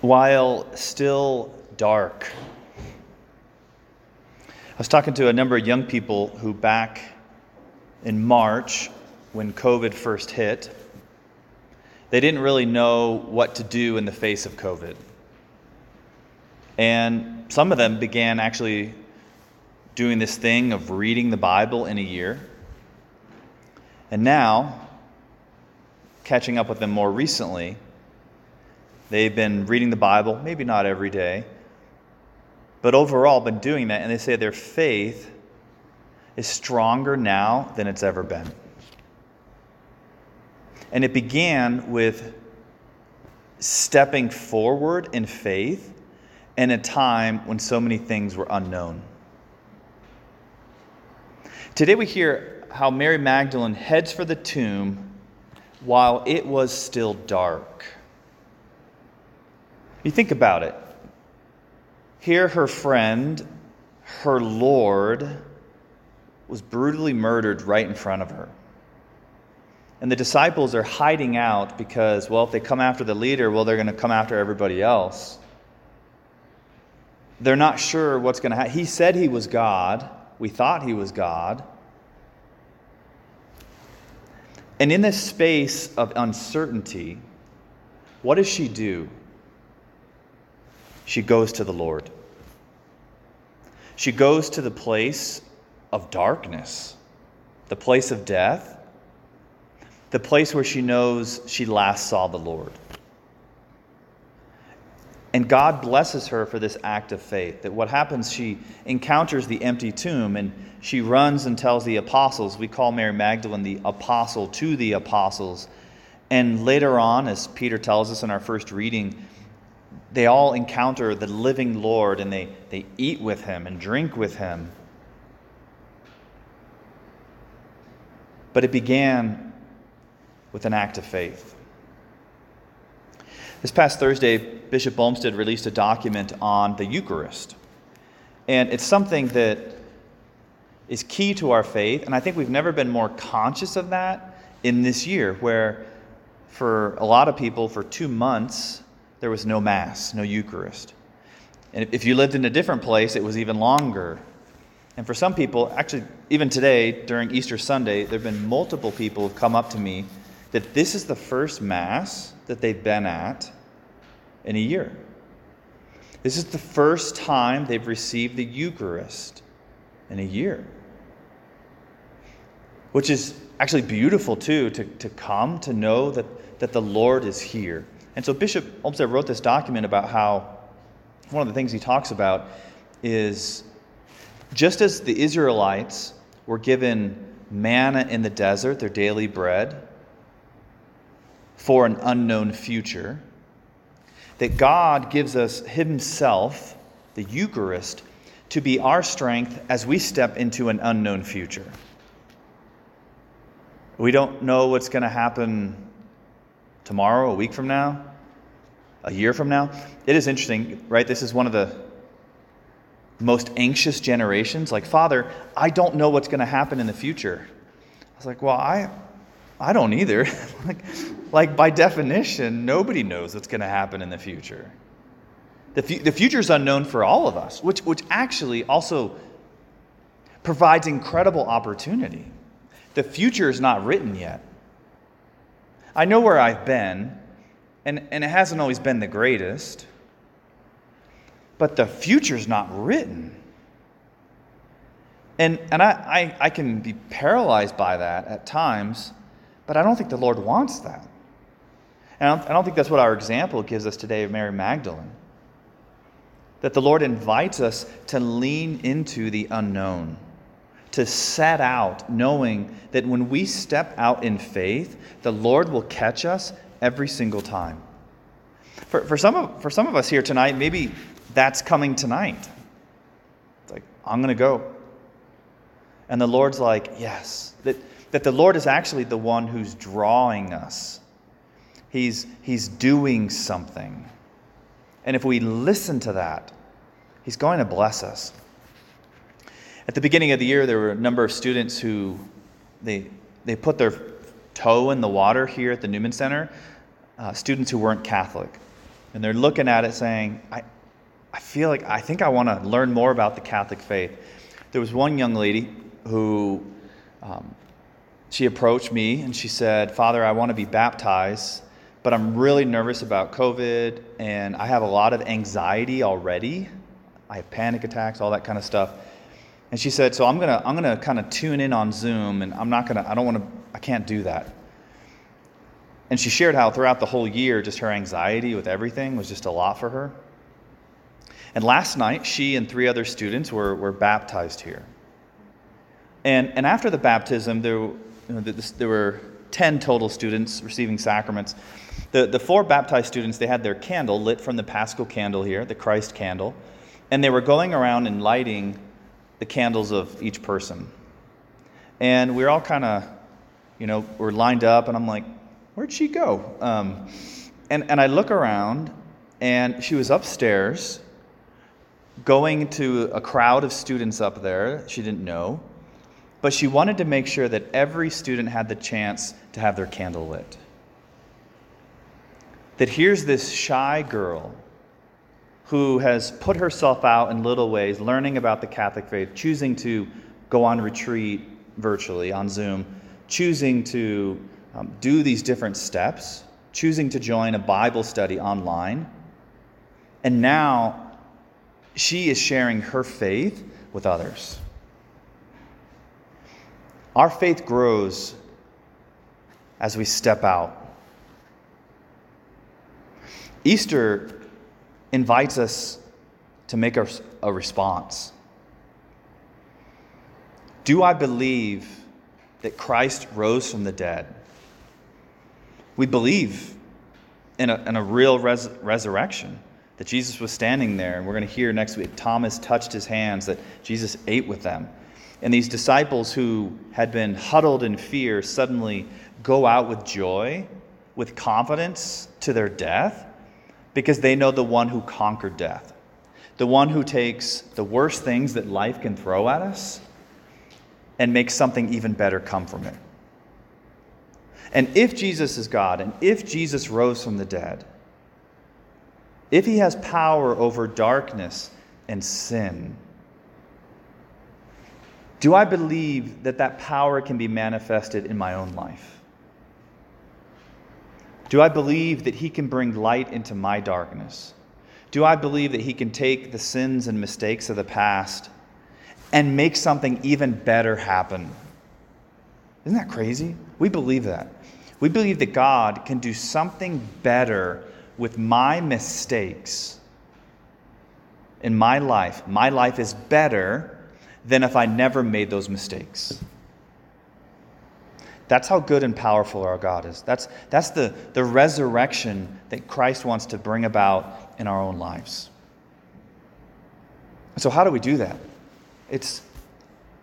while still dark. I was talking to a number of young people who, back in March, when COVID first hit, they didn't really know what to do in the face of COVID. And some of them began actually doing this thing of reading the Bible in a year. And now, catching up with them more recently, they've been reading the Bible, maybe not every day, but overall been doing that. And they say their faith is stronger now than it's ever been. And it began with stepping forward in faith in a time when so many things were unknown. Today we hear how Mary Magdalene heads for the tomb while it was still dark. You think about it. Here, her friend, her Lord, was brutally murdered right in front of her. And the disciples are hiding out because, well, if they come after the leader, well, they're going to come after everybody else. They're not sure what's going to happen. He said he was God. We thought he was God. And in this space of uncertainty, what does she do? She goes to the Lord. She goes to the place of darkness, the place of death, the place where she knows she last saw the Lord. And God blesses her for this act of faith. That what happens, she encounters the empty tomb and she runs and tells the apostles. We call Mary Magdalene the apostle to the apostles. And later on, as Peter tells us in our first reading, they all encounter the living Lord and they, they eat with him and drink with him. But it began with an act of faith. This past Thursday, Bishop Olmsted released a document on the Eucharist. And it's something that is key to our faith, and I think we've never been more conscious of that in this year, where for a lot of people, for two months, there was no Mass, no Eucharist. And if you lived in a different place, it was even longer. And for some people, actually, even today, during Easter Sunday, there have been multiple people who've come up to me that this is the first Mass that they've been at in a year. This is the first time they've received the Eucharist in a year. Which is actually beautiful, too, to, to come to know that, that the Lord is here. And so Bishop Olmsted wrote this document about how one of the things he talks about is just as the Israelites were given manna in the desert, their daily bread, for an unknown future, that God gives us Himself, the Eucharist, to be our strength as we step into an unknown future. We don't know what's going to happen tomorrow, a week from now, a year from now. It is interesting, right? This is one of the most anxious generations. Like, Father, I don't know what's going to happen in the future. I was like, Well, I, I don't either. like, like, by definition, nobody knows what's going to happen in the future. The, fu- the future is unknown for all of us, which, which actually also provides incredible opportunity. The future is not written yet. I know where I've been, and, and it hasn't always been the greatest, but the future's not written. And, and I, I, I can be paralyzed by that at times but I don't think the Lord wants that. And I don't, I don't think that's what our example gives us today of Mary Magdalene. That the Lord invites us to lean into the unknown, to set out knowing that when we step out in faith, the Lord will catch us every single time. For, for, some, of, for some of us here tonight, maybe that's coming tonight. It's like, I'm going to go. And the Lord's like, yes. That, that the Lord is actually the one who's drawing us. He's, he's doing something. And if we listen to that, He's going to bless us. At the beginning of the year, there were a number of students who they, they put their toe in the water here at the Newman Center, uh, students who weren't Catholic. And they're looking at it saying, I, I feel like I think I want to learn more about the Catholic faith. There was one young lady who um, she approached me and she said, Father, I want to be baptized, but I'm really nervous about COVID and I have a lot of anxiety already. I have panic attacks, all that kind of stuff. And she said, "So I'm gonna I'm gonna kind of tune in on Zoom, and I'm not gonna I don't want to I can't do that." And she shared how throughout the whole year, just her anxiety with everything was just a lot for her. And last night, she and three other students were, were baptized here. And, and after the baptism, there, you know, there were 10 total students receiving sacraments. The, the four baptized students, they had their candle lit from the paschal candle here, the Christ candle, and they were going around and lighting the candles of each person. And we are all kind of, you know, we're lined up, and I'm like, where'd she go? Um, and, and I look around, and she was upstairs going to a crowd of students up there she didn't know, but she wanted to make sure that every student had the chance to have their candle lit. That here's this shy girl who has put herself out in little ways, learning about the Catholic faith, choosing to go on retreat virtually on Zoom, choosing to um, do these different steps, choosing to join a Bible study online. And now she is sharing her faith with others. Our faith grows as we step out. Easter invites us to make a, a response. Do I believe that Christ rose from the dead? We believe in a, in a real res- resurrection, that Jesus was standing there. And we're going to hear next week Thomas touched his hands, that Jesus ate with them. And these disciples who had been huddled in fear suddenly go out with joy, with confidence to their death because they know the one who conquered death, the one who takes the worst things that life can throw at us and makes something even better come from it. And if Jesus is God, and if Jesus rose from the dead, if he has power over darkness and sin, do I believe that that power can be manifested in my own life? Do I believe that He can bring light into my darkness? Do I believe that He can take the sins and mistakes of the past and make something even better happen? Isn't that crazy? We believe that. We believe that God can do something better with my mistakes in my life. My life is better than if I never made those mistakes. That's how good and powerful our God is. That's, that's the, the resurrection that Christ wants to bring about in our own lives. So, how do we do that? It's,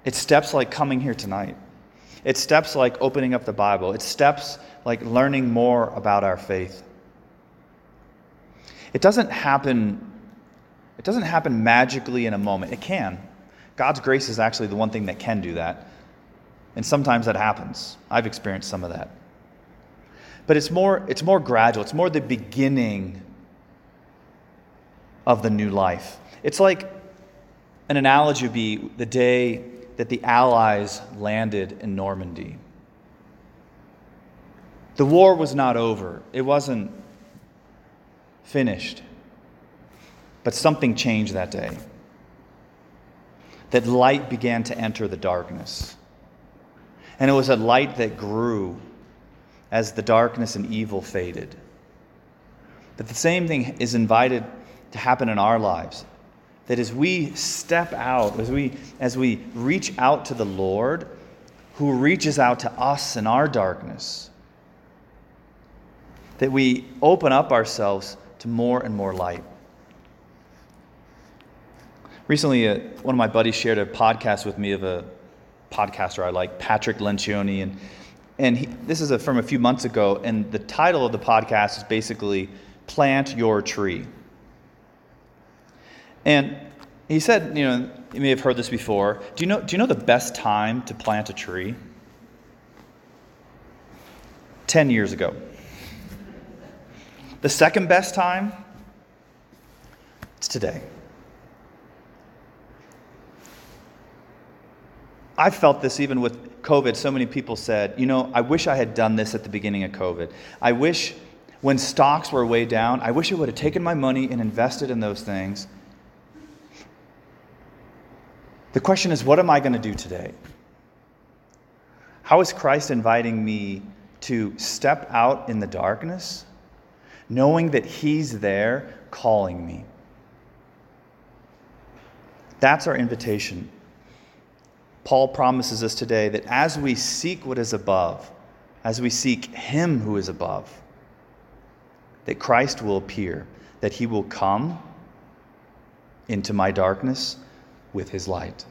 it's steps like coming here tonight, it's steps like opening up the Bible, it's steps like learning more about our faith. It doesn't happen. It doesn't happen magically in a moment. It can. God's grace is actually the one thing that can do that. And sometimes that happens. I've experienced some of that. But it's more, it's more gradual, it's more the beginning of the new life. It's like an analogy would be the day that the Allies landed in Normandy. The war was not over, it wasn't finished. But something changed that day. That light began to enter the darkness. And it was a light that grew as the darkness and evil faded. But the same thing is invited to happen in our lives. That as we step out, as we, as we reach out to the Lord, who reaches out to us in our darkness, that we open up ourselves to more and more light. Recently, uh, one of my buddies shared a podcast with me of a podcaster I like, Patrick Lencioni, and and he, this is a, from a few months ago, and the title of the podcast is basically "Plant Your Tree." And he said, you know, you may have heard this before. Do you know? Do you know the best time to plant a tree? Ten years ago. The second best time, It's today. I felt this even with COVID. So many people said, you know, I wish I had done this at the beginning of COVID. I wish when stocks were way down, I wish I would have taken my money and invested in those things. The question is, what am I going to do today? How is Christ inviting me to step out in the darkness, knowing that He's there calling me? That's our invitation. Paul promises us today that as we seek what is above, as we seek Him who is above, that Christ will appear, that He will come into my darkness with His light.